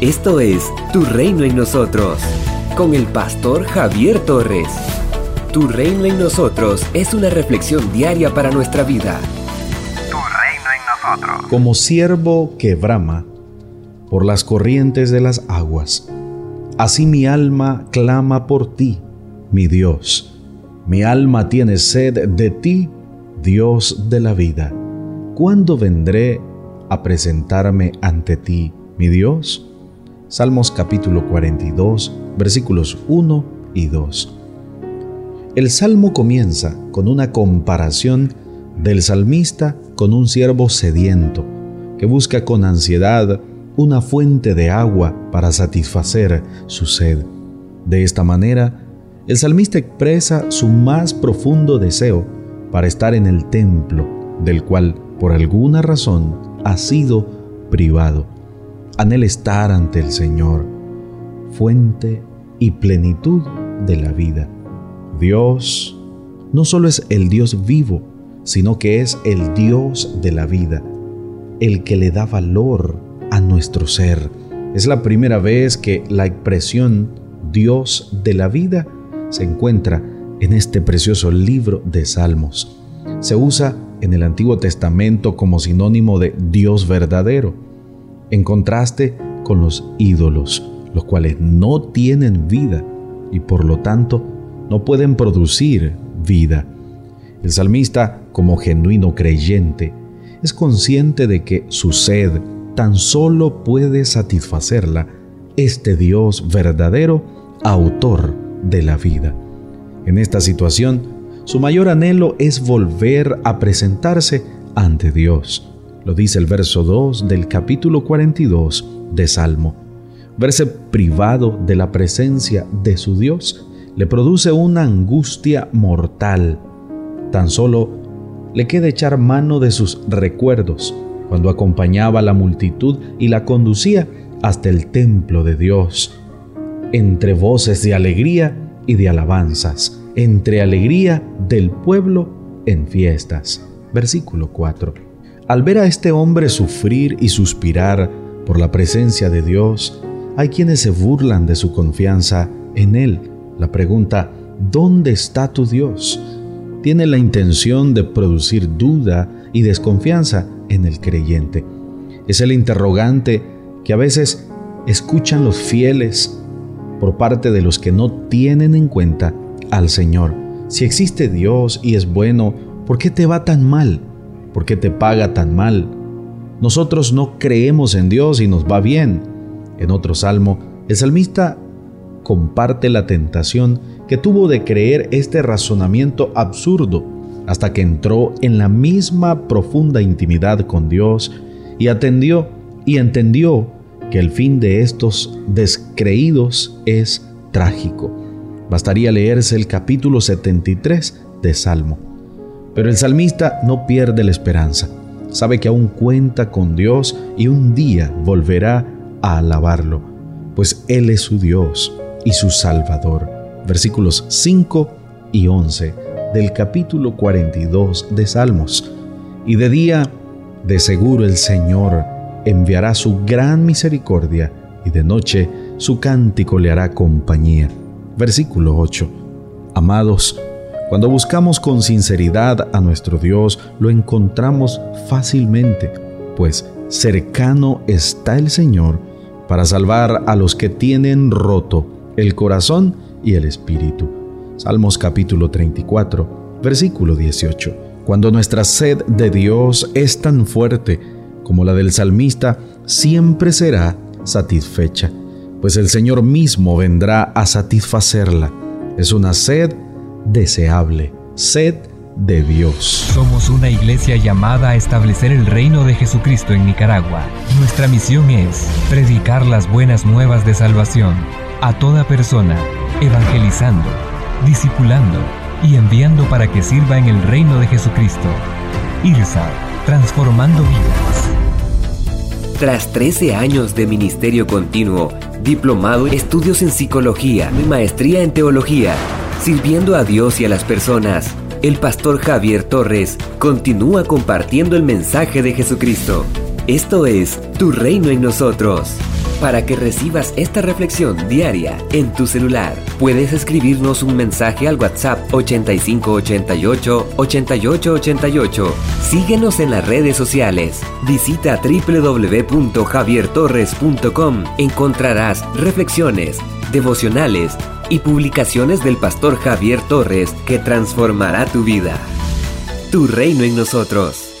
Esto es Tu Reino en Nosotros, con el pastor Javier Torres. Tu Reino en Nosotros es una reflexión diaria para nuestra vida. Tu Reino en Nosotros. Como siervo que brama por las corrientes de las aguas, así mi alma clama por ti, mi Dios. Mi alma tiene sed de ti, Dios de la vida. ¿Cuándo vendré a presentarme ante ti, mi Dios? Salmos capítulo 42, versículos 1 y 2. El salmo comienza con una comparación del salmista con un siervo sediento que busca con ansiedad una fuente de agua para satisfacer su sed. De esta manera, el salmista expresa su más profundo deseo para estar en el templo, del cual por alguna razón ha sido privado anhela estar ante el Señor, fuente y plenitud de la vida. Dios no solo es el Dios vivo, sino que es el Dios de la vida, el que le da valor a nuestro ser. Es la primera vez que la expresión Dios de la vida se encuentra en este precioso libro de Salmos. Se usa en el Antiguo Testamento como sinónimo de Dios verdadero en contraste con los ídolos, los cuales no tienen vida y por lo tanto no pueden producir vida. El salmista, como genuino creyente, es consciente de que su sed tan solo puede satisfacerla este Dios verdadero, autor de la vida. En esta situación, su mayor anhelo es volver a presentarse ante Dios lo dice el verso 2 del capítulo 42 de Salmo. Verse privado de la presencia de su Dios le produce una angustia mortal. Tan solo le queda echar mano de sus recuerdos cuando acompañaba a la multitud y la conducía hasta el templo de Dios, entre voces de alegría y de alabanzas, entre alegría del pueblo en fiestas. Versículo 4. Al ver a este hombre sufrir y suspirar por la presencia de Dios, hay quienes se burlan de su confianza en Él. La pregunta, ¿dónde está tu Dios? Tiene la intención de producir duda y desconfianza en el creyente. Es el interrogante que a veces escuchan los fieles por parte de los que no tienen en cuenta al Señor. Si existe Dios y es bueno, ¿por qué te va tan mal? ¿Por qué te paga tan mal? Nosotros no creemos en Dios y nos va bien. En otro salmo, el salmista comparte la tentación que tuvo de creer este razonamiento absurdo hasta que entró en la misma profunda intimidad con Dios y atendió y entendió que el fin de estos descreídos es trágico. Bastaría leerse el capítulo 73 de Salmo. Pero el salmista no pierde la esperanza. Sabe que aún cuenta con Dios y un día volverá a alabarlo, pues Él es su Dios y su Salvador. Versículos 5 y 11 del capítulo 42 de Salmos. Y de día, de seguro el Señor enviará su gran misericordia y de noche su cántico le hará compañía. Versículo 8. Amados, cuando buscamos con sinceridad a nuestro Dios, lo encontramos fácilmente, pues cercano está el Señor para salvar a los que tienen roto el corazón y el espíritu. Salmos capítulo 34, versículo 18. Cuando nuestra sed de Dios es tan fuerte como la del salmista, siempre será satisfecha, pues el Señor mismo vendrá a satisfacerla. Es una sed deseable, sed de Dios. Somos una iglesia llamada a establecer el reino de Jesucristo en Nicaragua. Nuestra misión es predicar las buenas nuevas de salvación a toda persona, evangelizando, discipulando y enviando para que sirva en el reino de Jesucristo. IRSA, transformando vidas. Tras 13 años de ministerio continuo, diplomado en estudios en psicología y maestría en teología, Sirviendo a Dios y a las personas, el pastor Javier Torres continúa compartiendo el mensaje de Jesucristo. Esto es Tu Reino en nosotros. Para que recibas esta reflexión diaria en tu celular, puedes escribirnos un mensaje al WhatsApp 8588 8888. Síguenos en las redes sociales. Visita www.javiertorres.com. Encontrarás reflexiones, devocionales y publicaciones del pastor Javier Torres que transformará tu vida. Tu reino en nosotros.